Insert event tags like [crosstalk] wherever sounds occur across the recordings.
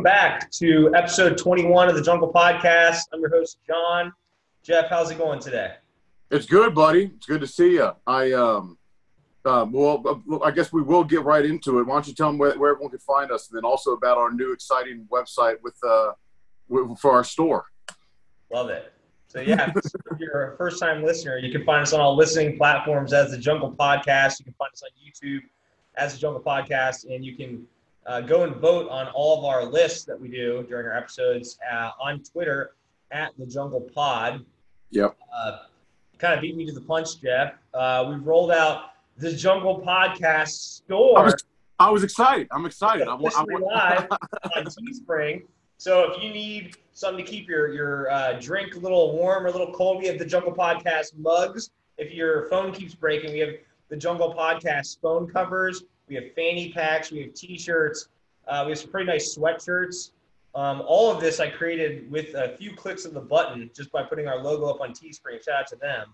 Welcome back to episode 21 of the Jungle Podcast. I'm your host, John. Jeff, how's it going today? It's good, buddy. It's good to see you. I um, um, well, I guess we will get right into it. Why don't you tell them where, where everyone can find us, and then also about our new exciting website with uh, with, for our store. Love it. So yeah, if you're a first time listener, you can find us on all listening platforms as the Jungle Podcast. You can find us on YouTube as the Jungle Podcast, and you can uh, go and vote on all of our lists that we do during our episodes uh, on Twitter at the Jungle Pod. Yep. Uh, kind of beat me to the punch, Jeff. Uh, we've rolled out the Jungle Podcast store. I was, I was excited. I'm excited. I want, I want... live [laughs] on Teespring. So if you need something to keep your your uh, drink a little warm or a little cold, we have the Jungle Podcast mugs. If your phone keeps breaking, we have the Jungle Podcast phone covers. We have fanny packs. We have T-shirts. Uh, we have some pretty nice sweatshirts. Um, all of this I created with a few clicks of the button just by putting our logo up on Teespring. Shout out to them.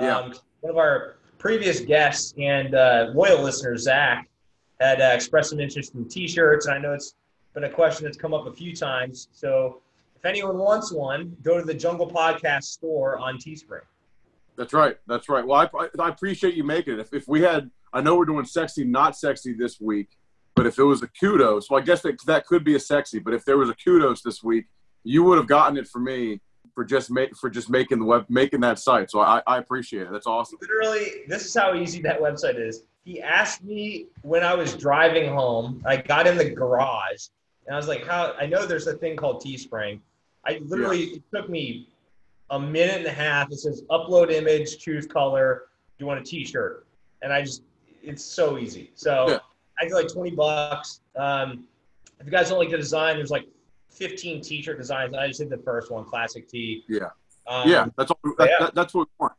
Yeah. Um, one of our previous guests and uh, loyal listener, Zach, had uh, expressed some interest in T-shirts, and I know it's been a question that's come up a few times. So if anyone wants one, go to the Jungle Podcast store on Teespring. That's right. That's right. Well, I, I appreciate you making it. If, if we had I know we're doing sexy, not sexy this week, but if it was a kudos, well, I guess that that could be a sexy. But if there was a kudos this week, you would have gotten it for me for just make for just making the web making that site. So I, I appreciate it. That's awesome. Literally, this is how easy that website is. He asked me when I was driving home. I got in the garage, and I was like, "How?" I know there's a thing called Teespring. I literally yeah. it took me a minute and a half. It says upload image, choose color. Do you want a T-shirt? And I just it's so easy. So yeah. I feel like 20 bucks. Um, if you guys don't like the design, there's like 15 t-shirt designs. I just did the first one, classic tee. Yeah. Um, yeah, that's all, that, yeah. That, that's what we want.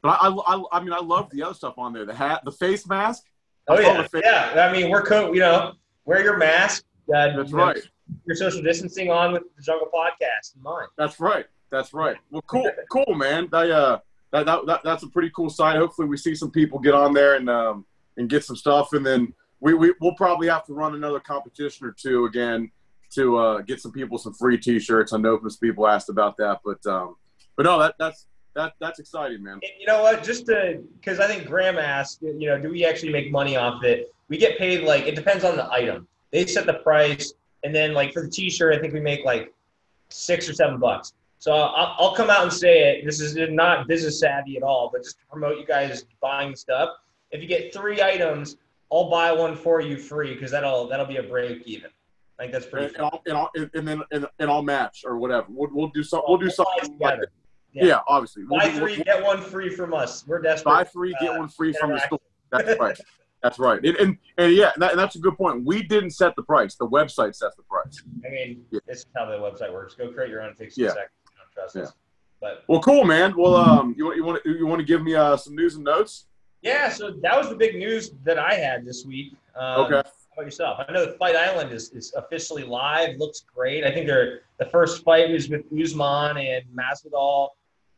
But I, I, I mean, I love the other stuff on there. The hat, the face mask. Oh yeah, yeah. I mean, we're co- you know, wear your mask. Uh, that's right. Know, your social distancing on with the Jungle Podcast in mind. That's right. That's right. Well, cool, cool, man. That, uh, that, that, that, that's a pretty cool site. Hopefully, we see some people get on there and um, and get some stuff, and then we, we will probably have to run another competition or two again to uh, get some people some free T-shirts. I know some people asked about that, but um, but no, that that's that that's exciting, man. And you know what? Just to because I think Graham asked, you know, do we actually make money off it? We get paid like it depends on the item. They set the price, and then like for the T-shirt, I think we make like six or seven bucks. So I'll, I'll come out and say it. This is not business savvy at all, but just to promote you guys buying stuff if you get three items, I'll buy one for you free because that'll that'll be a break even. I think that's pretty. And, and, I'll, and, and then and, and I'll match or whatever. We'll, we'll do something. We'll do something like. Yeah. yeah, obviously. Buy we'll, 3 we'll, get one free from us. We're desperate. Buy three, get uh, one free from the store. That's right. [laughs] That's right. And, and, and yeah, that, and that's a good point. We didn't set the price. The website sets the price. I mean, yeah. this is how the website works. Go create your own. It Takes yeah. seconds. You don't trust yeah. us. But well, cool, man. Well, um, you want you want to you want to give me uh, some news and notes? Yeah, so that was the big news that I had this week. Um, okay. How about yourself? I know Fight Island is, is officially live. Looks great. I think they're the first fight was with Usman and Masvidal.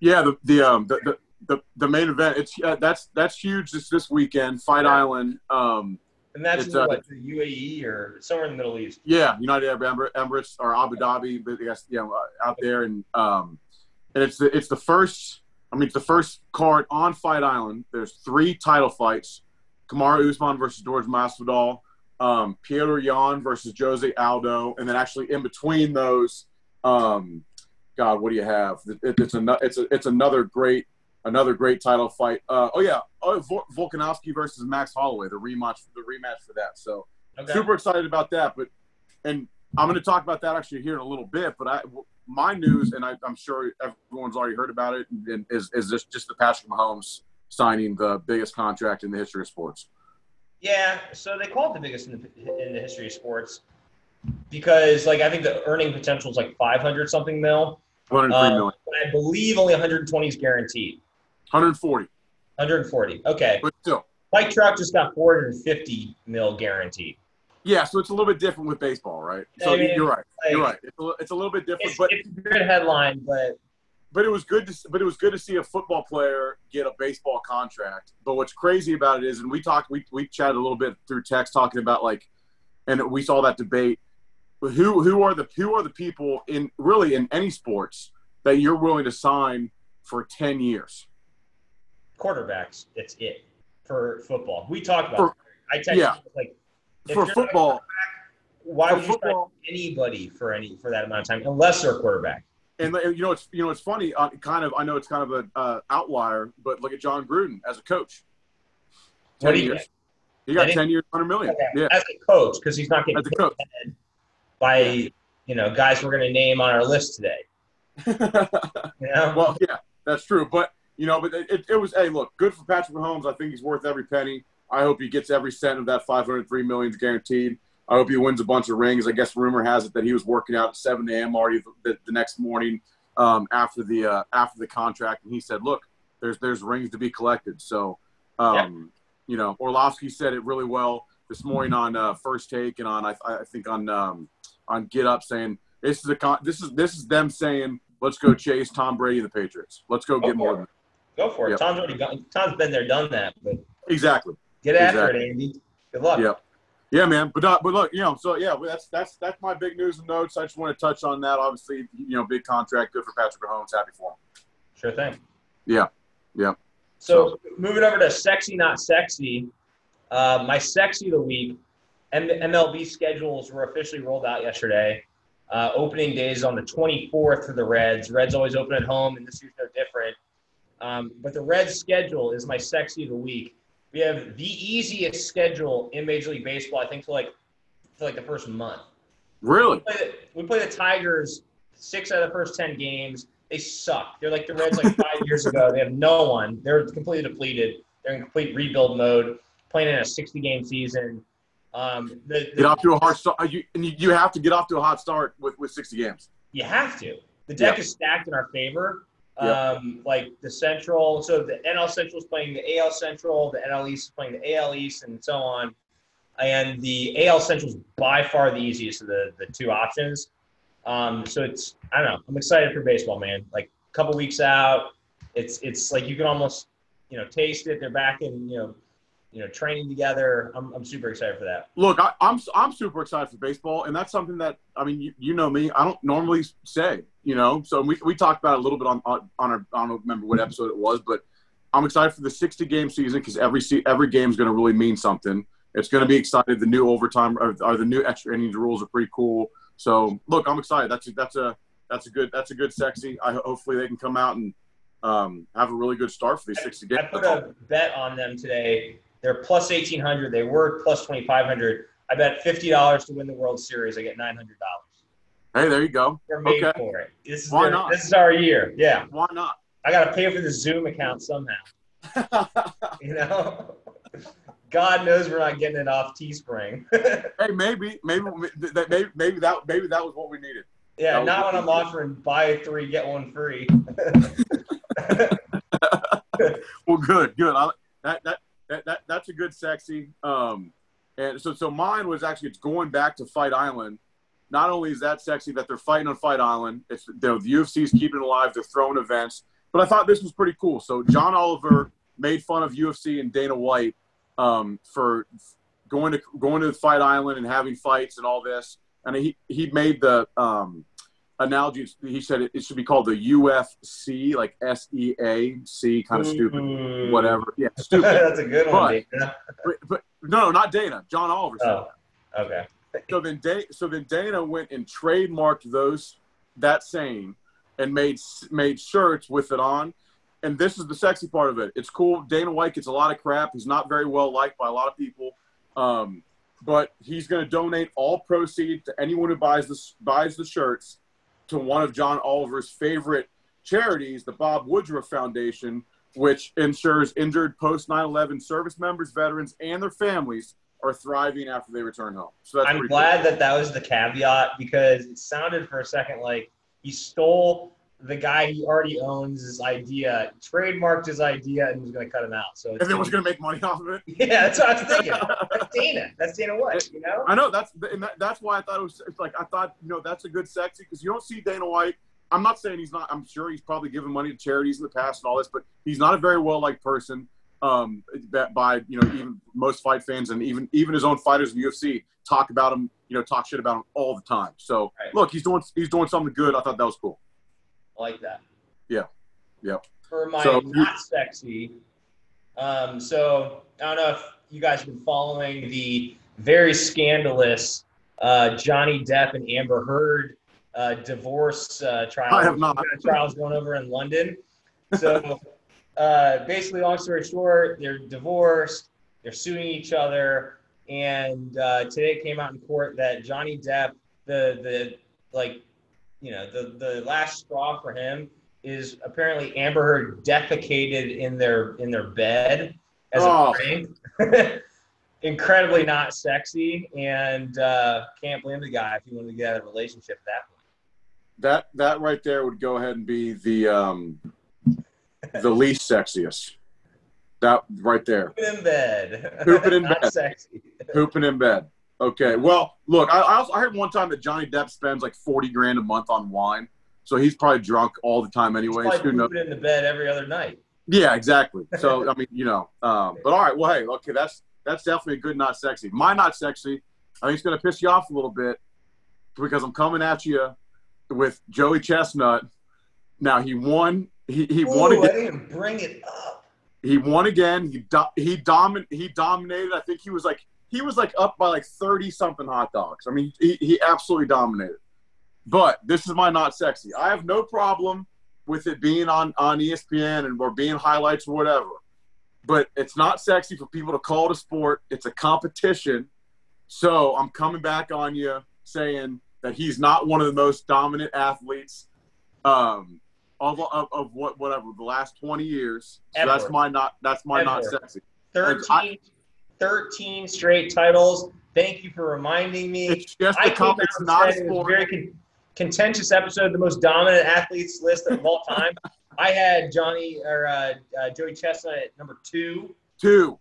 Yeah, the the um the the, the, the main event. It's uh, that's that's huge. This this weekend, Fight yeah. Island. Um, and that's in, uh, what, the UAE or somewhere in the Middle East. Yeah, United Arab Emirates or Abu Dhabi, but I guess yeah, out there, and um, and it's the it's the first I mean, it's the first card on Fight Island. There's three title fights: Kamaru Usman versus George Masvidal, um, Yan versus Jose Aldo, and then actually in between those, um, God, what do you have? It, it's a it's a, it's another great another great title fight. Uh, oh yeah, oh, Volkanovski versus Max Holloway, the rematch the rematch for that. So okay. super excited about that. But and I'm going to talk about that actually here in a little bit. But I my news, and I, am sure everyone's already heard about it, is, is this just the Patrick Mahomes signing the biggest contract in the history of sports? Yeah, so they call it the biggest in the, in the history of sports because, like, I think the earning potential is like 500 something mil. 103 um, million. I believe only 120 is guaranteed. 140. 140. Okay. But still. Mike Trout just got 450 mil guaranteed. Yeah, so it's a little bit different with baseball, right? So I mean, you're right. Like, you're right. It's a, it's a little bit different, it's, but it's a good headline, but but it was good to but it was good to see a football player get a baseball contract. But what's crazy about it is, and we talked, we we chatted a little bit through text talking about like, and we saw that debate. who who are the who are the people in really in any sports that you're willing to sign for ten years? Quarterbacks, That's it for football. We talked about. For- it. I texted yeah. like For you're not a football, Why for would you football- anybody for any for that amount of time unless they're a quarterback? and you know it's you know it's funny. Uh, kind of, I know it's kind of an uh, outlier, but look at Jon Gruden as a coach. Ten do you years. He got ten years, hundred million. Yeah, as a coach because he's not getting as a coach. by you know guys we're going to name on our list today. [laughs] You know, well, yeah, that's true. But you know, but it, it, it was hey, look, good for Patrick Mahomes. I think he's worth every penny. I hope he gets every cent of that five hundred three million is guaranteed. I hope he wins a bunch of rings. I guess rumor has it that he was working out at seven a.m. already the, the next morning um, after the uh, after the contract, and he said, "Look, there's there's rings to be collected." So, um, you know, Orlovsky said it really well this morning on uh, First Take and on I, I think on um, on Get Up, saying this is a con- this is this is them saying, "Let's go chase Tom Brady and the Patriots. Let's go Go get more." go for it. Yep. Tom's already gone, Tom's been there, done that. But exactly. Get after Exactly. it, Andy. Good luck. Yep. Yeah, man. But uh, but look, you know, so yeah, that's that's that's my big news and notes. I just want to touch on that. Obviously, you know, big contract, good for Patrick Mahomes. Happy for him. Sure thing. Yeah. Yeah. So, moving over to sexy, not sexy. Uh, my sexy of the week. and the MLB schedules were officially rolled out yesterday. Uh, opening day is on the 24th for the Reds. Reds always open at home, and this year's no different. Um, but the Reds schedule is my sexy of the week. We have the easiest schedule in Major League Baseball, I think, for like for like the first month. Really? We play the, we play the Tigers six out of the first ten games. They suck. They're like the Reds like five years ago. They have no one. They're completely depleted. They're in complete rebuild mode, playing in a 60 game season. Um, the, the- Get off to a hard start. You, and you, you have to get off to a hot start with, with 60 games. you have to. The deck Yeah. is stacked in our favor. Um, like the Central, so the NL Central is playing the AL Central, the NL East is playing the AL East, and so on. And the AL Central is by far the easiest of the, the two options. Um, so it's I don't know. I'm excited for baseball, man. Like a couple weeks out, it's it's like you can almost you know taste it. They're back in you know you know training together. I'm I'm super excited for that. Look, I, I'm I'm super excited for baseball, and that's something that I mean, you, you know me. I don't normally say, you know. So we, we talked about it a little bit on on our I don't remember what episode it was, but I'm excited for the 60 game season because every se- every game is going to really mean something. It's going to be excited. The new overtime or, or the new extra innings rules are pretty cool. So look, I'm excited. That's a, that's a that's a good that's a good sexy. I hopefully they can come out and um, have a really good start for these 60 games. I put a bet on them today. They're plus eighteen hundred. They were plus twenty five hundred. I bet fifty dollars to win the World Series. I get nine hundred dollars. Hey, there you go. We're made Okay. for it. This is Why their- not? This is our year. Yeah, Why not? I got to pay for the Zoom account somehow. [laughs] You know, God knows we're not getting it off Teespring. [laughs] Hey, maybe, maybe, that, maybe, maybe that, maybe that was what we needed. yeah, That not when I'm offering buy three get one free. [laughs] Well, good, good. I, that, that, that, that, that's a good sexy. Um, and so, so mine was actually it's going back to Fight Island. Not only is that sexy that they're fighting on Fight Island, it's you know, the UFC's keeping it alive. They're throwing events, but I thought this was pretty cool. So John Oliver made fun of UFC and Dana White um, for going to going to Fight Island and having fights and all this. And he he made the um, analogy. He said it, it should be called the UFC, like S E A C, kind of stupid, Ooh. whatever. Yeah, [laughs] stupid. That's a good one, But- Dana. but, but no, no, not Dana. John Oliver. said Oh, okay. So then da- so then Dana went and trademarked those that saying and made made shirts with it on. And this is the sexy part of it. It's cool. Dana White gets a lot of crap. He's not very well liked by a lot of people. Um, but he's going to donate all proceeds to anyone who buys this buys the shirts to one of John Oliver's favorite charities, the Bob Woodruff Foundation, which ensures injured post 9/11 service members, veterans, and their families are thriving after they return home. So that's I'm glad that that was the caveat because it sounded for a second like he stole the guy he already owns his idea, trademarked his idea, and was going to cut him out. So cool. it's And then was going to make money off of it. [laughs] yeah, that's what I was [laughs] thinking. That's Dana. That's Dana White. You know? I know that's and that, that's why I thought it was it's like I thought you know that's a good sexy because you don't see Dana White. I'm not saying he's not. I'm sure he's probably given money to charities in the past and all this, but he's not a very well liked person. Um, by you know even most fight fans and even even his own fighters in the UFC talk about him, you know, talk shit about him all the time. So Right. look, he's doing he's doing something good. I thought that was cool. I like that. Yeah. Yeah. For my So- not sexy, um, so I don't know if you guys have been following the very scandalous uh, Johnny Depp and Amber Heard uh, divorce uh, trial. I have not. Trials going over in London. So [laughs] uh, basically, long story short, they're divorced. They're suing each other, and uh, today it came out in court that Johnny Depp, the the like, you know, the the last straw for him is apparently Amber Heard defecated in their in their bed as Oh. a prank. [laughs] Incredibly not sexy, and uh, can't blame the guy if he wanted to get out of a relationship at that point. That that right there would go ahead and be the um, the least sexiest. That right there, Pooping in bed. Pooping in [laughs] not bed. sexy. pooping in bed. Okay, well, look, I, I also I heard one time that Johnny Depp spends like forty grand a month on wine, so he's probably drunk all the time He's anyways. probably Who knows? pooping in the bed every other night. Yeah, exactly. So [laughs] I mean, you know, um, but all right. Well, hey, okay, that's that's definitely a good not sexy. My not sexy. I think it's gonna piss you off a little bit because I'm coming at you with Joey Chestnut. Now he won. He he won Ooh, I again. didn't bring it up. He won again. He do, he domin he dominated. I think he was like he was like up by like thirty something hot dogs. I mean, he he absolutely dominated. But this is my not sexy. I have no problem with it being on on ESPN and or being highlights or whatever. But it's not sexy for people to call it a sport. It's a competition. So I'm coming back on you saying that he's not one of the most dominant athletes um, of, of, of what whatever the last 20 years. So that's my not that's my not sexy. 13, I- 13 straight titles. Thank you for reminding me. It's just I comp. It's not a sport. very con- contentious episode, the most dominant athletes list of all time. [laughs] I had Johnny or uh, uh, Joey Chestnut at number two, Two,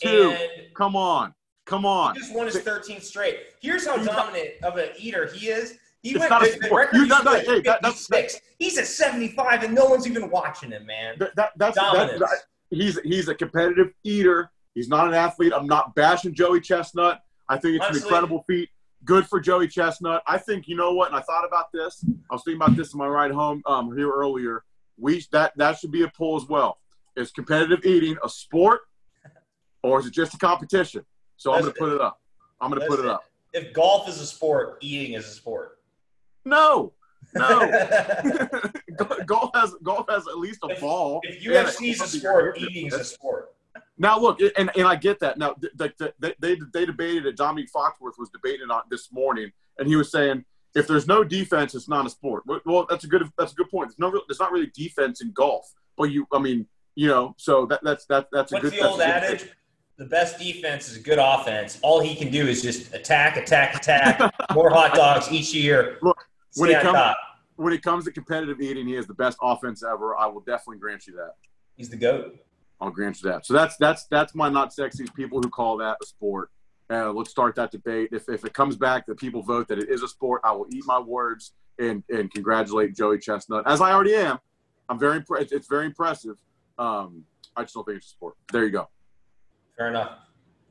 two. and Come on, come on. he just won his 13th straight. Here's how dominant of an eater he is. He It's went not a the, the sport. record You- used to that- that- hey, that- that's- 56. He's at 75, and no one's even watching him, man. That, that, that's, that's he's he's a competitive eater. He's not an athlete. I'm not bashing Joey Chestnut. I think it's Honestly- an incredible feat. Good for Joey Chestnut. I think you know what, and I thought about this. I was thinking about this on my ride home um, here earlier. We that that should be a poll as well. Is competitive eating a sport, or is it just a competition? So I'm going to put it up. I'm going to put it up. If golf is a sport, eating is a sport. No, no. [laughs] if golf has golf has at least a If- ball. UFC is a sport, eating is a sport. Now look, and, and I get that. Now th- th- th- they, they debated it. Dominique Foxworth was debating on this morning, and he was saying if there's no defense, it's not a sport. Well- that's a good that's a good point. There's no real- there's not really defense in golf, but you I mean you know so that that's that that's a What's good. the old adage? The best defense is a good offense. All he can do is just attack, attack, attack. [laughs] More hot dogs each year. Look, when it comes- top. When it comes to competitive eating, he has the best offense ever. I will definitely grant you that. He's the goat. I'll grant you that. So that's that's that's my not sexy people who call that a sport. Uh, let's start that debate. If, if it comes back that people vote that it is a sport, I will eat my words and and congratulate Joey Chestnut as I already am. I'm very impre- it's, it's very impressive. Um, I just don't think it's a sport. There you go. Fair enough.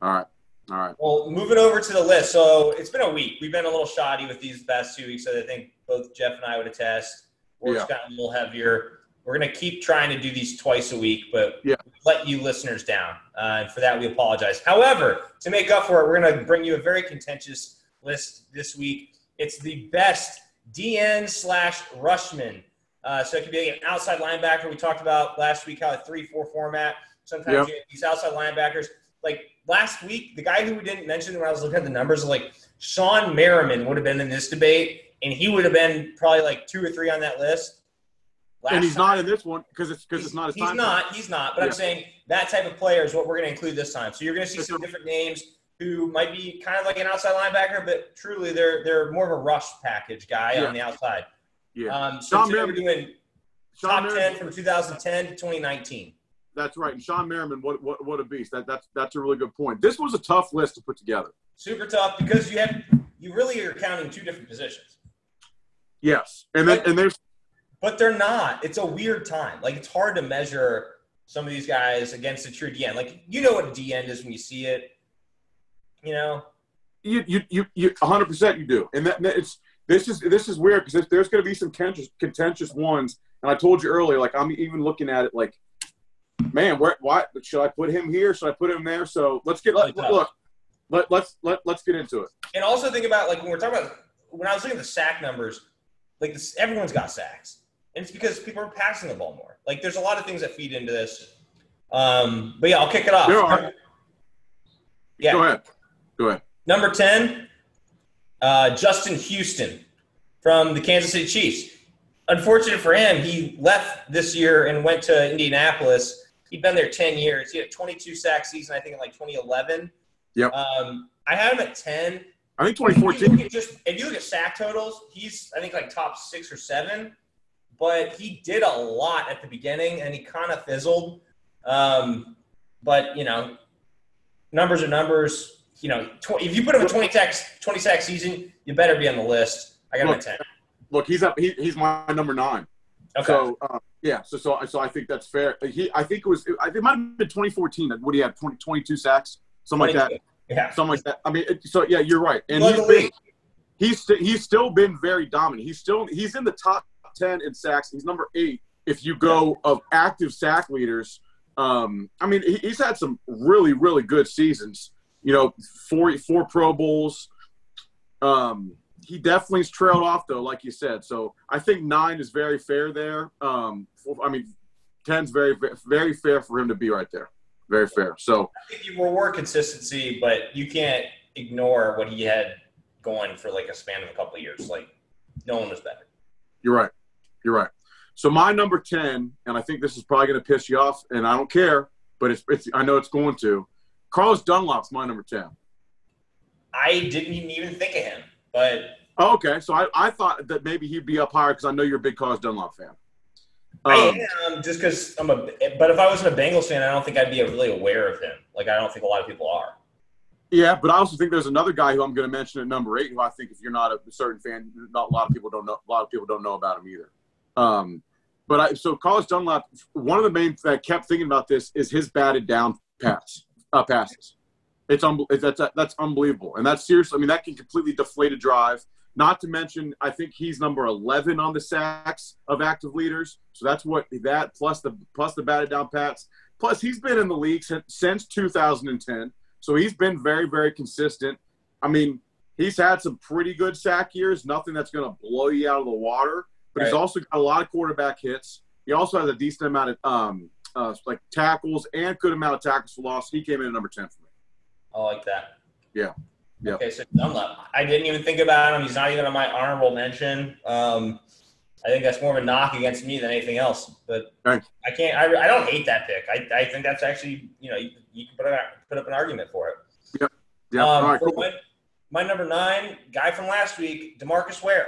All right, all right. Well, moving over to the list. So it's been a week. We've been a little shoddy with these past two weeks. So I think both Jeff and I would attest. Work's Yeah. gotten a little heavier. We're going to keep trying to do these twice a week, but Yeah. let you listeners down. Uh, and for that, we apologize. However, to make up for it, we're going to bring you a very contentious list this week. It's the best DE slash Rushman. Uh, so it could be an outside linebacker. We talked about last week how a 3 4 format. Sometimes Yep. these outside linebackers. Like last week, the guy who we didn't mention when I was looking at the numbers, like Shawne Merriman would have been in this debate, and he would have been probably like two or three on that list. Last and he's time. not in this one because it's because it's not his He's time. not. He's not. But Yeah. I'm saying that type of player is what we're going to include this time. So you're going to see some different names who might be kind of like an outside linebacker, but truly they're they're more of a rush package guy Yeah. on the outside. Yeah, Um, so Sean today we're Merriman- doing Sean top Merriman- ten from 2010 to 2019. That's right. And Shawne Merriman, what what what a beast. That that's that's a really good point. This was a tough list to put together. Super tough because you have you really are counting two different positions. Yes, and then and there's But they're not. It's a weird time. Like it's hard to measure some of these guys against a true DE. Like you know what a DE is when you see it. You know. You you you you 100 percent you do, and that it's this is this is weird because there's going to be some contentious, contentious ones, and I told you earlier, like I'm even looking at it like, man, where why should I put him here? Should I put him there? So let's get let, look. Let, let's let let's get into it. And also think about like when we're talking about when I was looking at the sack numbers, like this, everyone's got sacks, and it's because people are passing the ball more. Like there's a lot of things that feed into this. Um, but yeah, I'll kick it off. There are. Yeah. Go ahead. Go ahead. Number ten, uh, Justin Houston from the Kansas City Chiefs. Unfortunate for him, he left this year and went to Indianapolis. He'd been there 10 years. He had a 22 sack season, I think, in like 2011. Yep. Um, I had him at 10. I think 2014. If you, just, if you look at sack totals, he's, I think, like top six or seven. But he did a lot at the beginning, and he kind of fizzled. Um, but, you know, numbers are numbers you know, tw- if you put him a 20 sack, 20 sack season, you better be on the list. I got look, him at 10. Look, he's up. He, he's my number nine. Okay. So uh, yeah, so so so I think that's fair. He, I think it was. It might have been 2014. What do you have? 20, 22 sacks, something 22. like that. Yeah, something like that. I mean, it, so yeah, you're right. And he's been, he's he's still been very dominant. He's still he's in the top 10 in sacks. He's number eight if you go of active sack leaders. Um, I mean, he, he's had some really really good seasons you know, four four Pro Bowls. Um, he definitely's trailed off though, like you said. So I think nine is very fair there. Um, I mean, ten's very very fair for him to be right there. Very fair. So I think you reward consistency, but you can't ignore what he had going for like a span of a couple of years. Like no one was better. You're right. You're right. So my number ten, and I think this is probably going to piss you off, and I don't care, but it's, it's I know it's going to. Carlos Dunlap's my number 10. I didn't even think of him, but. Oh, okay, so I, I thought that maybe he'd be up higher because I know you're a big Carlos Dunlap fan. Um, I am just because I'm a. But if I wasn't a Bengals fan, I don't think I'd be really aware of him. Like I don't think a lot of people are. Yeah, but I also think there's another guy who I'm going to mention at number eight, who I think if you're not a certain fan, not a lot of people don't know. A lot of people don't know about him either. Um, but I so Carlos Dunlap, one of the main that I kept thinking about this is his batted down pass uh, passes. It's un- that's that's unbelievable, and that's seriously. I mean, that can completely deflate a drive. Not to mention, I think he's number 11 on the sacks of active leaders. So that's what that plus the plus the batted down pats. Plus, he's been in the league since, since 2010, so he's been very very consistent. I mean, he's had some pretty good sack years. Nothing that's going to blow you out of the water, but right. he's also got a lot of quarterback hits. He also has a decent amount of um, uh, like tackles and good amount of tackles for loss. He came in at number ten for me. I like that. Yeah. Yeah. Okay, so Dunlap. I didn't even think about him. He's not even on my honorable mention. Um, I think that's more of a knock against me than anything else. But Thanks. I can't. I, I don't hate that pick. I, I think that's actually you know you, you can put up, put up an argument for it. Yeah. Yeah. Um, All right, cool. my, my, number nine guy from last week, DeMarcus Ware.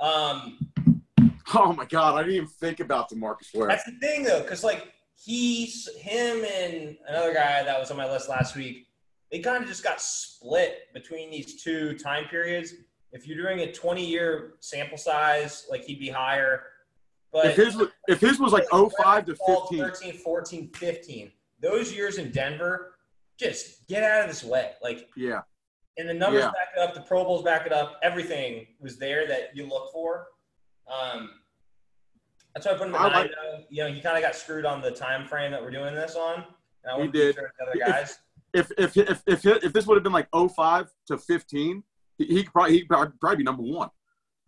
Um, Oh my god, I didn't even think about DeMarcus Ware. That's the thing though, because like he's him and another guy that was on my list last week, they kind of just got split between these two time periods. If you're doing a 20 year sample size, like he'd be higher. But if his was, if his was like 05 to 15, 13, 14, 15, those years in Denver, just get out of this way. Like yeah. And the numbers yeah. back it up, the Pro Bowls back it up, everything was there that you look for. Um, that's why I put him at nine. you know, he kind of got screwed on the time frame that we're doing this on. he did. The Other guys. If, if, if, if, if, if this would have been like 05 to 15, he, he could probably, he probably be number one.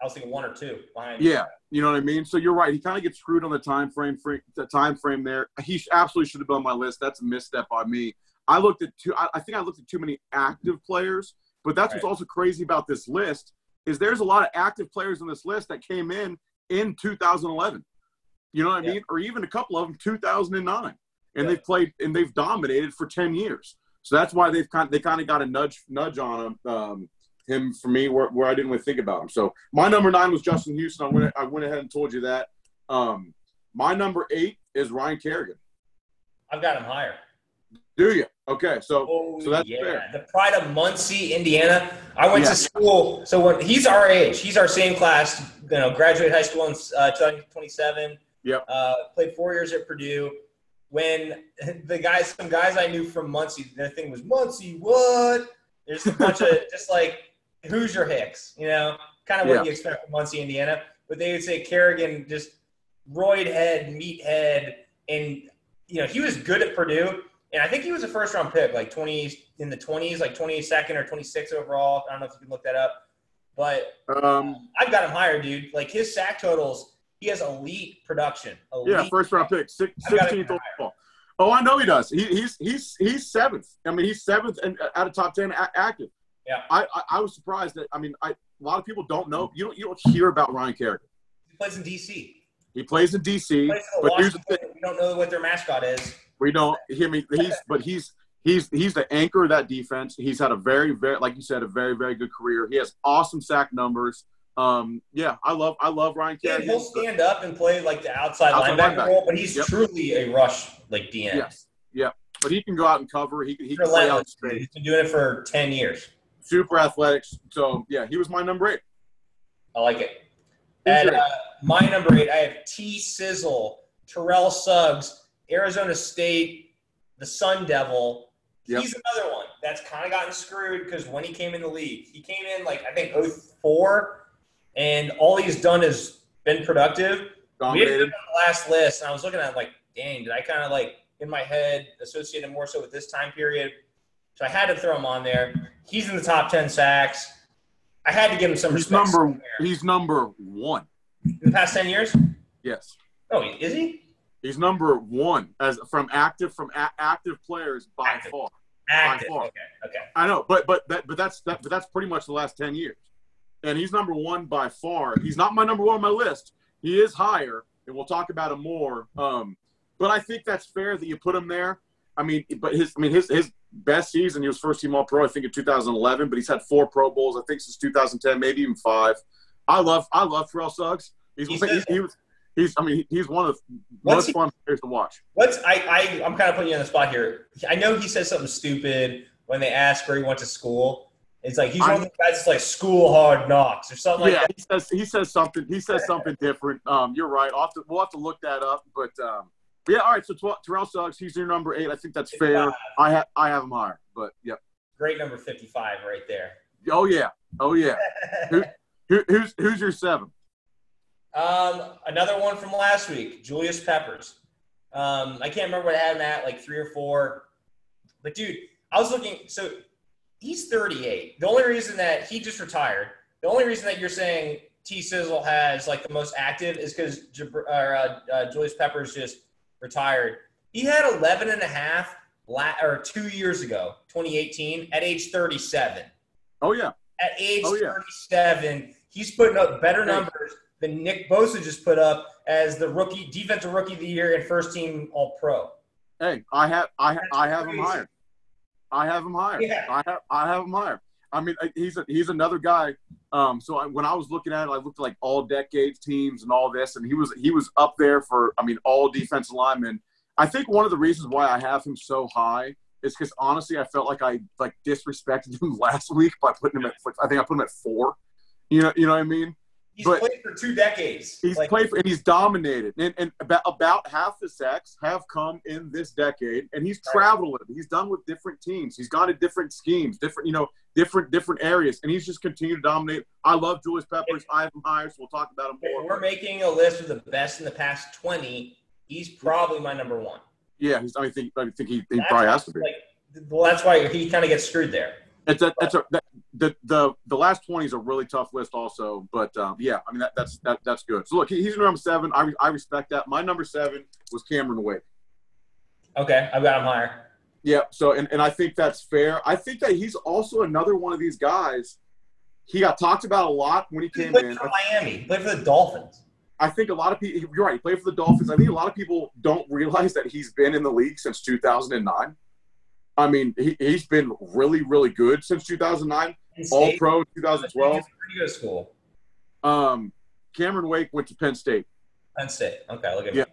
I was thinking one or two behind. Yeah, you know what I mean. So you're right. He kind of gets screwed on the time frame. The time frame there. He absolutely should have been on my list. That's a misstep by me. I looked at two. I, I think I looked at too many active players. But that's right. what's also crazy about this list is there's a lot of active players on this list that came in in 2011. You know what I yeah. mean? Or even a couple of them 2009, and yeah. they've played and they've dominated for 10 years. So that's why they've kind of, they kind of got a nudge nudge on him. Um, him for me where, where I didn't really think about him. So my number nine was Justin Houston. I went I went ahead and told you that. Um, my number eight is Ryan Kerrigan. I've got him higher. Do you? Okay, so oh, so that's yeah. fair. The Pride of Muncie, Indiana. I went yeah. to school. So when he's our age, he's our same class. You know, graduate high school in uh, 2027. Yep. Uh, played four years at Purdue. When [laughs] the guys, some guys I knew from Muncie, their thing was Muncie, what? There's a bunch of [laughs] just like Hoosier Hicks, you know, kind of what Yeah. you expect from Muncie, Indiana. But they would say Kerrigan just roid head, meathead, and you know he was good at Purdue, and I think he was a first round pick, like twenty in the twenties, like twenty second or twenty six overall. I don't know if you can look that up, but Um, I've got him higher, dude. Like his sack totals, he has elite production. Elite yeah, first round pick, six, I've got it 16th overall. Oh, I know he does. He, he's he's he's seventh. I mean, he's seventh and out of top ten a- active. Yeah. I, I I was surprised that I mean I a lot of people don't know you don't you don't hear about Ryan Kerrigan. He plays in DC. He plays in DC, plays the but here's the thing: We don't know what their mascot is. we don't hear me. He's but he's he's he's the anchor of that defense. He's had a very very like you said a very very good career. He has awesome sack numbers. Um, yeah, I love I love Ryan Yeah, he'll stand up and play like the outside, Outside linebacker, linebacker. role, but he's Yep. truly a rush like DE. Yes, yeah, but he can go out and cover. He can he can play out straight. He's been doing it for ten years. super athletic. So yeah, he was my number eight. I like it. Who's At uh, my number eight, I have T Sizzle, Terrell Suggs, Arizona State, the Sun Devil. Yep. He's another one that's kind of gotten screwed because when he came in the league, he came in like I think 04, and all he's done is been productive. We dominated. on the last list, and I was looking at it like, dang, did I kind of like in my head associate him more so with this time period? So I had to throw him on there. He's in the top 10 sacks. I had to give him some He's respect. number somewhere. he's number one. in the past 10 years? Yes, Oh, is he? he's number one as from active from a- active players by Active. far. Active. far. Okay, okay. I know, but but that but that's that but that's pretty much the last ten years, and he's number one by far. He's not my number one on my list. He is higher, and we'll talk about him more. Um, but I think that's fair that you put him there. I mean, but his I mean his his best season he was first team All Pro I think in 2011, but he's had four Pro Bowls I think since 2010, maybe even five. I love I love Terrell Suggs. He's, he's, he's he was he's I mean he's one of the most he- fun players to watch. What's I, I I'm kind of putting you on the spot here. I know he says something stupid when they ask where he went to school. It's like he's one of the guys that's like school hard knocks or something like yeah, that. he says he says something. He says something different. Um, you're right. I'll have to, we'll have to look that up. But um, but yeah, all right. So Tw- Terrell Suggs, he's your number eight. I think that's fair. I have I have him higher. But yeah. Great number 55 right there. Oh yeah. Oh yeah. Who, who, who's who's your seven? Um, another one from last week, Julius Peppers. Um, I can't remember what I had him at, like three or four. But dude, I was looking. So he's 38. The only reason that he just retired, the only reason that you're saying T Sizzle has like the most active is because uh, uh, Julius Peppers just retired. He had 11 and a half la- or two years ago, 2018, at age 37 Oh yeah. at age Oh, yeah. 37, he's putting up better numbers than Nick Bosa just put up as the rookie defensive rookie of the year and first team All Pro. Hey, I have I That's I have him higher. I have him higher. Yeah. I have I have him higher. I mean, he's a, he's another guy. Um, so I, when I was looking at it, I looked at like all decades teams and all this, and he was he was up there for I mean all defensive linemen. I think one of the reasons why I have him so high is because honestly, I felt like I like disrespected [laughs] him last week by putting him at I think I put him at four. You know, you know what I mean? He's But- played for two decades. He's Like, played for, and he's dominated, and, and about, about half the sacks have come in this decade, and he's Right. traveled with. He's done with different teams. He's gone to different schemes, different you know, different different areas, and he's just continued to dominate. I love Julius Peppers. I have him higher, so we'll talk about him more. we're making a list of the best in the past 20, he's probably my number one. yeah, he's. I think I think he, he probably has to be. Like, well, that's why he kind of gets screwed there. It's a, it's a, that, the the the last twenty is a really tough list, also. But um, yeah, I mean that, that's that, that's good. So look, he, he's number seven. I re- I respect that. My number seven was Cameron Wake. Okay, I've got him higher. Yeah. So, and, and I think that's fair. I think that he's also another one of these guys. He got talked about a lot when he He came in. for Miami. He played for the Dolphins. I think a lot of people. You're right. He played for the Dolphins. I think a lot of people don't realize that he's been in the league since 2009. I mean, he, he's been really, really good since 2009. Penn All Pro I 2012. pretty good school. Um, Cameron Wake went to Penn State. Penn State. Okay, look at Yeah. me.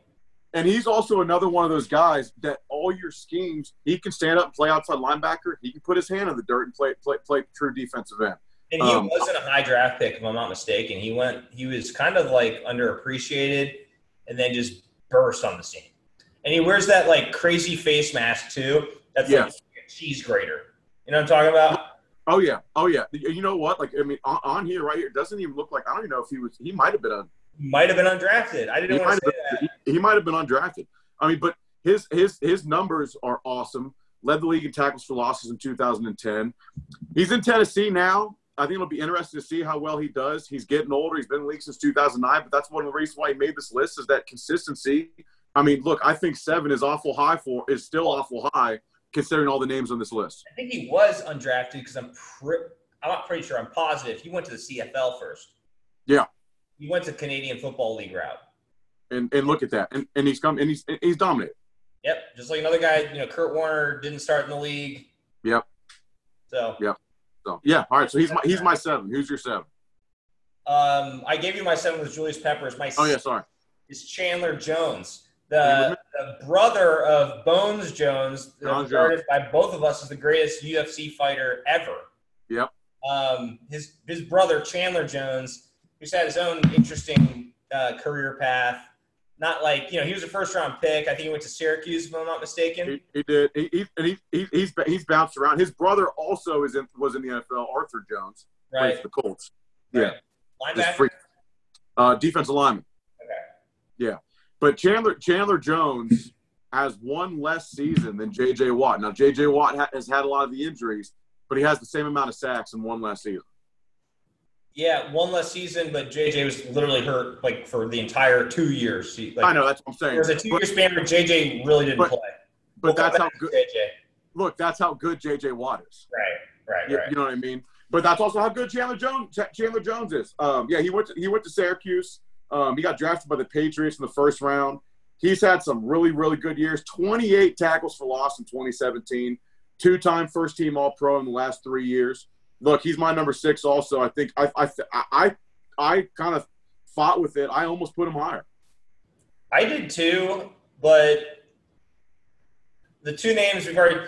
And he's also another one of those guys that all your schemes, he can stand up and play outside linebacker. He can put his hand in the dirt and play play, play true defensive end. And he Um, wasn't a high draft pick, if I'm not mistaken. He went. He was kind of like underappreciated, and then just burst on the scene. and he wears that like crazy face mask too. That's like Yes. a cheese grater. You know what I'm talking about? Oh yeah, oh yeah. You know what? Like I mean, on, on here right here, it doesn't even look like I don't even know if he was. He might have been on. Might have been undrafted. I He didn't might want to say that. been, he, he might have been undrafted. I mean, but his his his numbers are awesome. Led the league in tackles for losses in 2010. He's in Tennessee now. I think it'll be interesting to see how well he does. He's getting older. He's been in the league since 2009, but that's one of the reasons why he made this list is that consistency. I mean, look, I think seven is awful high for is still awful high considering all the names on this list. I think he was undrafted because I'm pre- I'm not pretty sure. I'm positive he went to the CFL first. Yeah. He went to the Canadian Football League route. And and look at that. And and he's come and he's he's dominated. Yep, just like another guy. You know, Kurt Warner didn't start in the league. Yep. So Yep. So yeah, all right. So he's my he's my seven. Who's your seven? um, I gave you my seven was Julius Peppers. My Oh yeah, sorry. is Chandler Jones, the, the brother of Bones Jones, regarded by both of us as the greatest UFC fighter ever. Yep. Um, his his brother Chandler Jones, who's had his own interesting uh, career path. Not like you know he was a first round pick. I think he went to Syracuse, if I'm not mistaken. He, he did. He, he and he, he he's he's bounced around. His brother also is in was in the NFL. Arthur Jones Right. the Colts. Right. Yeah, just Linebacker. Uh, defensive lineman. Okay. But Chandler Chandler Jones has one less season than J.J. Watt. Now J.J. Watt ha- has had a lot of the injuries, but he has the same amount of sacks in one less season. Yeah, one less season, but JJ was literally hurt like for the entire two years. He, like, I know that's what I'm saying. There was a two year span where JJ really didn't But- play. but We'll that's how good. JJ. Look, that's how good J.J. Watt is. Right, right, You, right. you know what I mean? But that's also how good Chandler Jones Chandler Jones is. Um, yeah, he went to, he went to Syracuse. Um, he got drafted by the Patriots in the first round. He's had some really really good years. 28 tackles for loss in 2017. Two-time first team All Pro in the last three years. Look, he's my number six. Also, I think I I I, I kind of fought with it. I almost put him higher. I did too, but the two names we've already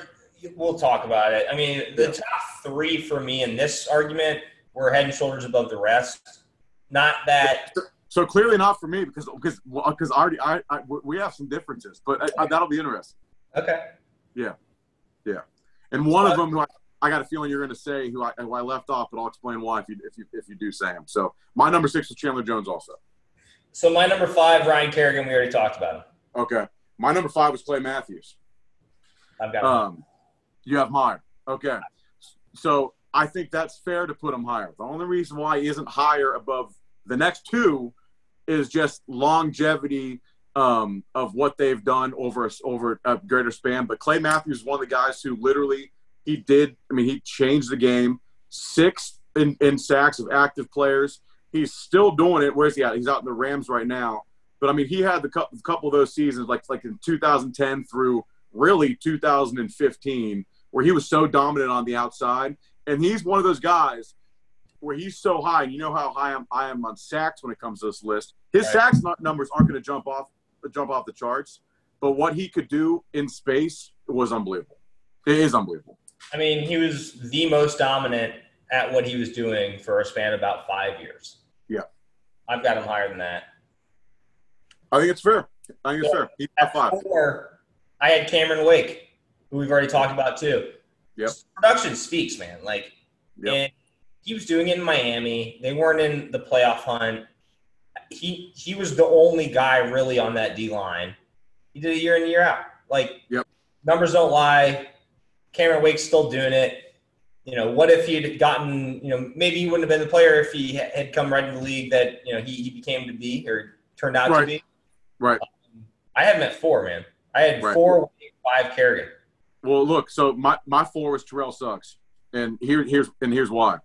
we'll talk about it. I mean, the Yeah. top three for me in this argument were head and shoulders above the rest. Not that So clearly not for me because because because already I, I we have some differences, but I, I, that'll be interesting. okay. Yeah, yeah, and one of them, who I, I got a feeling you're going to say, who I, who I left off, but I'll explain why if you if you if you do say him. So my number six is Chandler Jones, also. So my number five, Ryan Kerrigan, we already talked about him. Okay, my number five was Clay Matthews. I've got him. Um, you have him higher. Okay, so I think that's fair to put him higher. The only reason why he isn't higher above the next two is just longevity um, of what they've done over a, over a greater span. But Clay Matthews is one of the guys who literally he did. I mean, he changed the game. Six in, in sacks of active players. He's still doing it. Where's he at? He's out in the Rams right now. But I mean, he had the cou- couple of those seasons, like like in 2010 through really 2015, where he was so dominant on the outside. And he's one of those guys where he's so high. And you know how high I'm, I am on sacks when it comes to this list. His Right. sacks nu- numbers aren't going to jump off jump off the charts, but what he could do in space was unbelievable. It is unbelievable. I mean, he was the most dominant at what he was doing for a span of about five years. Yeah. I've got him higher than that. I think it's fair. I think it's fair. He's At five. four, I had Cameron Wake, who we've already talked about too. Yep. Production speaks, man. Like, Yep. He was doing it in Miami. They weren't in the playoff hunt. He he was the only guy really on that D line. He did it year in year out. Like, Yep. numbers don't lie. Cameron Wake's still doing it. You know, what if he'd gotten, you know, maybe he wouldn't have been the player if he had come right into the league that, you know, he, he became to be or turned out to be. Right. Um, I had him at four, man. I had Right. four, five Kerrigan. Well, look. So my, my four was Terrell Suggs, and here here's and here's why.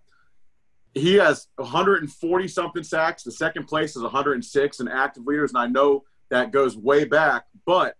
He has 140 something sacks. The second place is 106 in active leaders, and I know that goes way back. But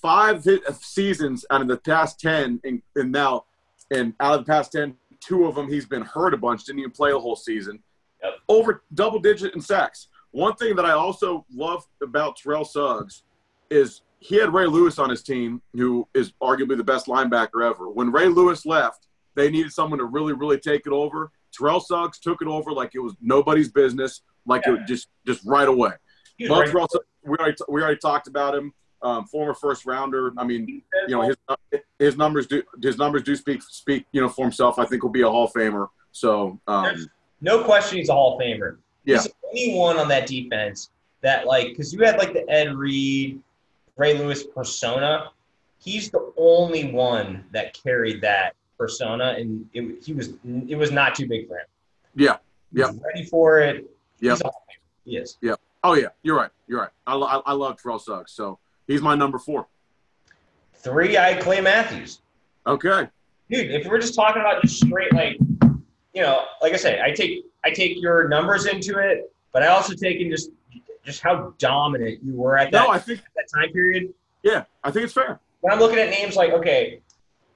five uh, seasons out of the past 10, and, and now, and out of the past 10, two of them he's been hurt a bunch. Didn't even play the whole season. Yep. Over double digit in sacks. One thing that I also love about Terrell Suggs is he had Ray Lewis on his team, who is arguably the best linebacker ever. When Ray Lewis left, they needed someone to really, really take it over. Terrell Suggs took it over like it was nobody's business, like Yeah. it just just right away. Right- Terrell Suggs. We already, we already talked about him. um, former first rounder. I mean, you know, his his numbers do his numbers do speak speak you know for himself. I think he'll be a Hall of Famer. So um, no question, he's a Hall of Famer. Yeah. He's the only one on that defense that like because you had like the Ed Reed, Ray Lewis persona. He's the only one that carried that persona, and it, he was it was not too big for him. Yeah. Yeah. ready for it. Yeah. He's a Hall of Famer. He is. Oh yeah, you're right. You're right. I, lo- I, I love Terrell Suggs, so he's my number four. Three, I Clay Matthews. Okay. dude if we're just talking about just straight like you know like i say i take i take your numbers into it but i also take in just just how dominant you were at that, No, I think that time period yeah, I think it's fair. when i'm looking at names like okay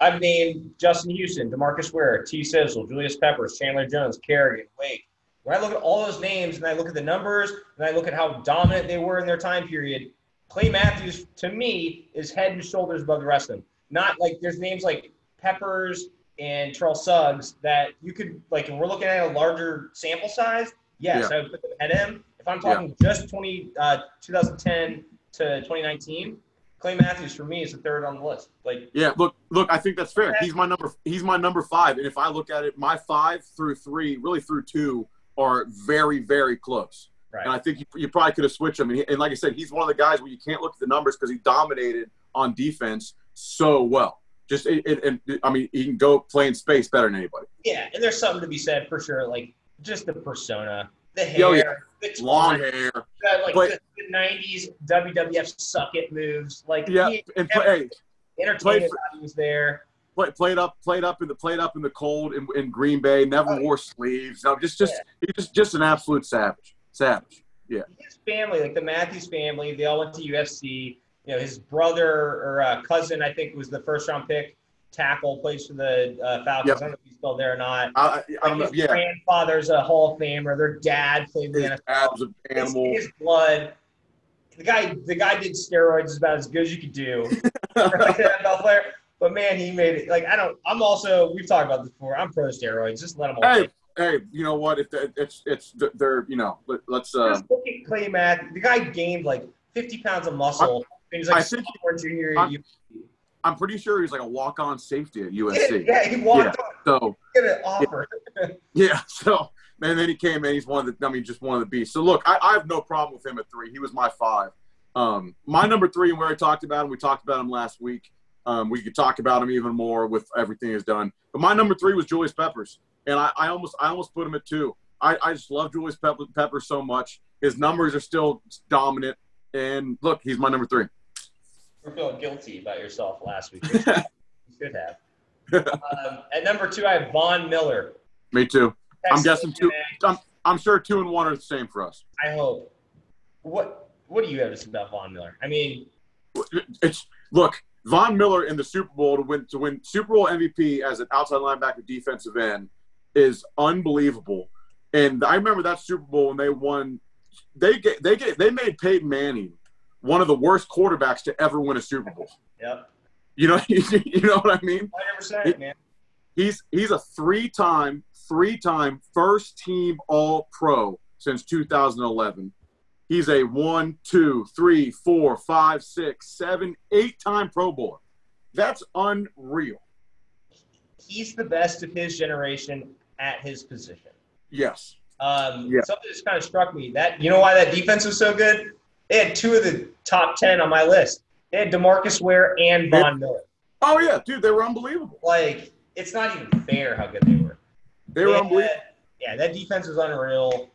i've named justin houston demarcus ware t. Sizzle julius peppers chandler jones kerrigan wake. When i look at all those names and i look at the numbers and i look at how dominant they were in their time period clay matthews to me is head and shoulders above the rest of them. Not like there's names like Peppers and Terrell Suggs that you could like if we're looking at a larger sample size, yes, I would put them ahead of him. If I'm talking just 20 uh, 2010 to 2019, Clay Matthews for me is the third on the list. Like Yeah, look, look, I think that's fair. He's my number. He's my number five, and if I look at it, my five through three, really through two, are very, very close. And I think you, you probably could have switched him. And, he, and like I said, he's one of the guys where you can't look at the numbers because he dominated on defense so well. Just and I mean, he can go play in space better than anybody. Yeah, and there's something to be said for sure. Like just the persona, the hair, Oh, yeah. the Long hair, the, like but- the, the 90s WWF suck it moves. Like yeah, he, and play, hey, entertainment value was there. play, played up, played up in the played up in the cold in, in Green Bay. Never Oh, yeah. wore sleeves. No, just just he's just just an absolute savage, savage. Yeah. his family, like the Matthews family, they all went to USC. You know, his brother or uh, cousin, I think, was the first round pick tackle, plays for the uh, Falcons. Yep. I don't know if he's still there or not. I, I, I don't know. His Yeah, grandfather's a Hall of Famer. Their dad played in the his NFL. an His, animal. his blood. The guy, the guy did steroids as about as good as you could do. [laughs] like an NFL player. But man, he made it. Like I don't. I'm also. We've talked about this before. I'm pro steroids. Just let them all. hey, hey, you know what? If the, it's it's they're you know let, let's uh Just look at Clay Matthews. The guy gained like 50 pounds of muscle. and he's like I think- junior. You, I'm pretty sure he's like a walk on safety at USC. yeah, he walked on. So Get an offer. [laughs] yeah, so and then he came in. He's one of the I mean just one of the beasts. So look, I, I have no problem with him at three. He was my five. Um, my number three, and where I talked about him, we talked about him last week. Um, we could talk about him even more with everything he's done. But my number three was Julius Peppers, and I, I almost I almost put him at two. I, I just love Julius Pepper, Peppers so much. His numbers are still dominant, and look, he's my number three. You're feeling guilty about yourself last week. [laughs] You should have. Um, at number two, I have Von Miller. Me too. I'm guessing two. I'm, I'm sure two and one are the same for us. I hope. What What do you have to say about Von Miller? I mean, It's look, Von Miller in the Super Bowl to win to win Super Bowl MVP as an outside linebacker defensive end is unbelievable. And I remember that Super Bowl when they won. They get they get they made Peyton Manning one of the worst quarterbacks to ever win a Super Bowl. yep, You know, [laughs] you know what I mean? 100%, man. He's he's a three-time, three-time first-team All-Pro since 2011. He's a one, two, three, four, five, six, seven, eight-time Pro Bowler. That's unreal. He's the best of his generation at his position. Yes. Um, Yeah. Something just kind of struck me. That you know why that defense was so good? They had two of the top ten on my list. They had Demarcus Ware and Von Miller. Oh yeah, dude, they were unbelievable. Like it's not even fair how good they were. They were unbelievable. Yeah, that defense was unreal.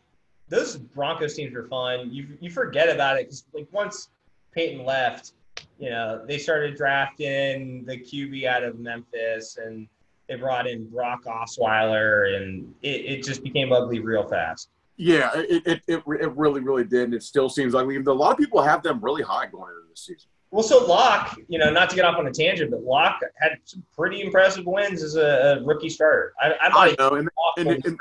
Those Broncos teams were fun. You you forget about it because like once Peyton left, you know they started drafting the QB out of Memphis and they brought in Brock Osweiler and it, it just became ugly real fast. Yeah, it, it, it, it really, really did. And it still seems like a lot of people have them really high going into this season. Well, so Lock, you know, not to get off on a tangent, but Lock had some pretty impressive wins as a, rookie starter. I, I'm I know, and and- and-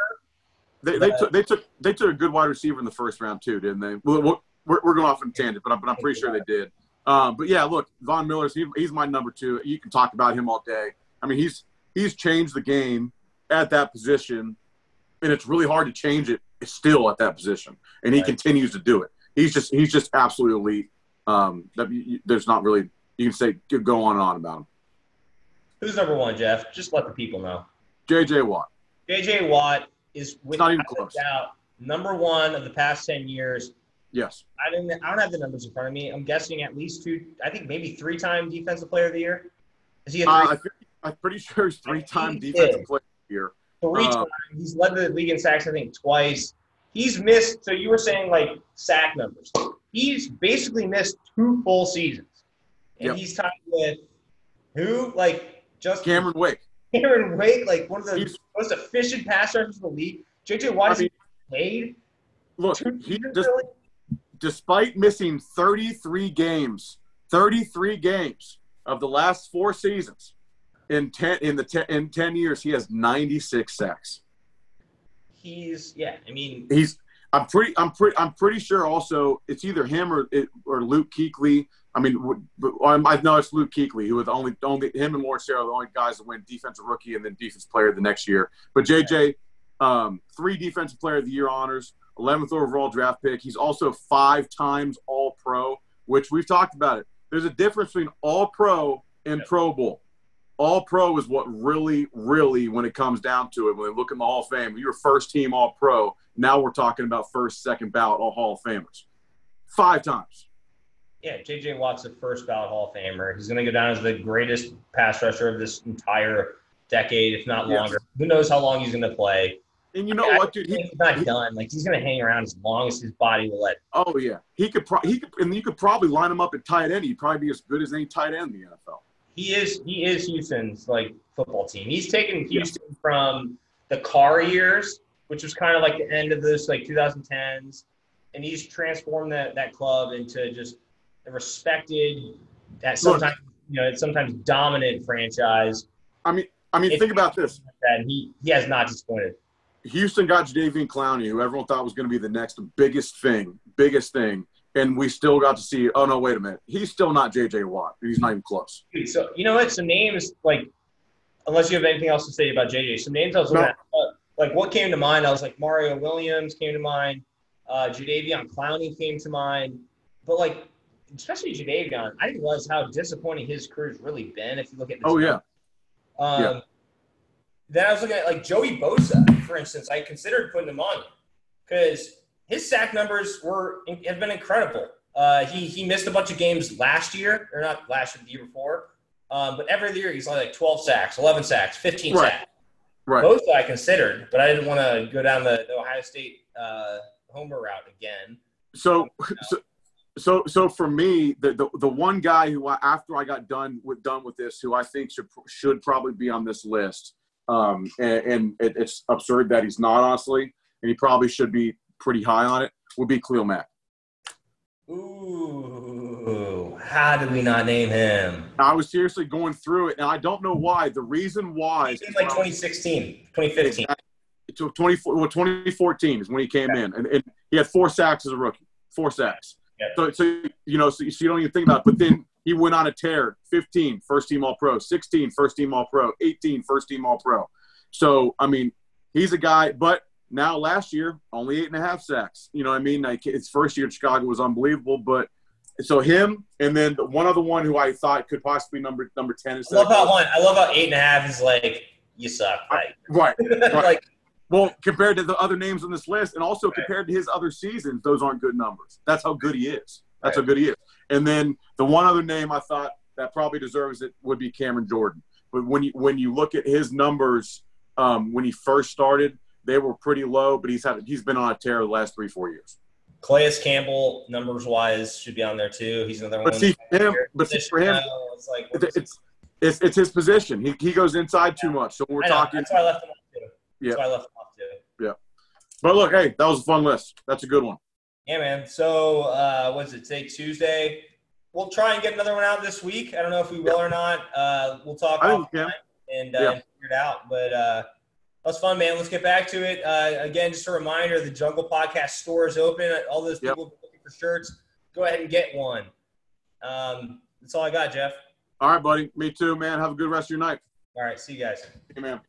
they, they took they took they took a good wide receiver in the first round too, didn't they? We're, we're going off on a tangent, but I'm, but I'm pretty sure they did. Um, but yeah, look, Von Miller's he, he's my number two. You can talk about him all day. I mean, he's he's changed the game at that position, and it's really hard to change it still at that position. And he Right. continues to do it. He's just he's just absolutely elite. Um, there's not really you can say go on and on about him. Who's number one, Jeff? Just let the people know. J.J. Watt. J.J. Watt is without doubt number one of the past ten years. Yes. I didn't. I don't have the numbers in front of me. I'm guessing at least two. I think maybe three-time defensive player of the year. Is he? A uh, I am pretty sure he's three-time defensive player of the year. Three uh, times. He's led the league in sacks. I think twice. He's missed. So you were saying like sack numbers. He's basically missed two full seasons, and yep. he's tied with who? Like just Cameron Wake. Cameron Wake, like one of the he's, most efficient pass rushers in the league. JJ Watt I mean, paid. Look, he just, despite missing 33 games, 33 games of the last four seasons, in 10 in the ten, in 10 years, he has 96 sacks. He's yeah, I mean he's I'm pretty I'm pretty I'm pretty sure also it's either him or or Luke Kuechly. I mean, I know it's Luke Kuechly who was only only him and Lawrence Taylor the only guys that win defensive rookie and then defense player the next year. But JJ, um, three defensive player of the year honors, 11th overall draft pick. He's also five times All Pro, which we've talked about it. There's a difference between All Pro and Pro Bowl. All Pro is what really, really, when it comes down to it, when they look in the Hall of Fame, you're first team All Pro. Now we're talking about first, second ballot All Hall of Famers. Five times. Yeah, J.J. Watt's a first ballot Hall of Famer. He's going to go down as the greatest pass rusher of this entire decade, if not longer. Yes. Who knows how long he's going to play? And you know I, what, dude? He, he's not he, done. Like he's going to hang around as long as his body will let. Oh yeah, he could. Pro- he could, and you could probably line him up at tight end. He'd probably be as good as any tight end in the NFL. He is. He is Houston's like football team. He's taken Houston yeah. from the Carr years, which was kind of like the end of this like 2010s, and he's transformed that that club into just a respected, at sometimes you know, sometimes dominant franchise. I mean, I mean, think about this. And he he has not disappointed. Houston got Jadeveon Clowney, who everyone thought was going to be the next biggest thing, biggest thing, and we still got to see. Oh no, wait a minute, he's still not J.J. Watt. He's not even close. Dude, so you know what? Some names like, unless you have anything else to say about J.J. Some names I was looking no. at, uh, like what came to mind. I was like Mario Williams came to mind, uh, Jadeveon Clowney came to mind, but like especially Jadeveon, I didn't realize how disappointing his career's really been. If you look at oh yeah. Um, yeah. Then I was looking at like Joey Bosa, for instance. I considered putting him on because his sack numbers were have been incredible. Uh, he he missed a bunch of games last year, or not last year, the year before. Um, but every year he's like 12 sacks, 11 sacks, 15 right. sacks. Right. Both I considered, but I didn't want to go down the, the Ohio State uh, homer route again. So, so, so, so for me, the, the the one guy who I, after I got done with done with this, who I think should should probably be on this list, um, and, and it, it's absurd that he's not honestly, and he probably should be pretty high on it, would be Khalil Mack. Ooh, how did we not name him? I was seriously going through it, and I don't know why. The reason why is like 2016, 2015. To 20, well, 2014 is when he came in, and, and, he had four sacks as a rookie. Four sacks. Yeah. So, so you know, so, so, you don't even think about it. But then he went on a tear 15, first team All Pro, 16, first team All Pro, 18, first team All Pro. So, I mean, he's a guy, but now last year, only eight and a half sacks. You know what I mean? Like his first year in Chicago was unbelievable, but so him and then the one other one who I thought could possibly number number ten is. I love how one. I love how eight and a half is like you suck. Right. Right. [laughs] right. like well, compared to the other names on this list, and also right. compared to his other seasons, those aren't good numbers. That's how good he is. That's right. how good he is. And then the one other name I thought that probably deserves it would be Cameron Jordan. But when you when you look at his numbers um, when he first started, they were pretty low. But he's had he's been on a tear the last three four years. Calais Campbell, numbers wise, should be on there too. He's another but one. See, him, but see, for him, it's like it's, it's, it's his position. He, he goes inside yeah. too much. So we're talking. That's why I left him off too. Yeah. That's why I left him off too. Yeah. But look, hey, that was a fun list. That's a good one. Yeah, man. So uh, what's it? Take Tuesday. We'll try and get another one out this week. I don't know if we will or not. Uh, we'll talk and, uh, yeah. and figure it out. But that was fun, man. Let's get back to it. Uh, again, just a reminder: the Jungle Podcast store is open. All those people yep. looking for shirts, go ahead and get one. Um, that's all I got, Jeff. All right, buddy. Me too, man. Have a good rest of your night. All right. See you guys. Hey, man.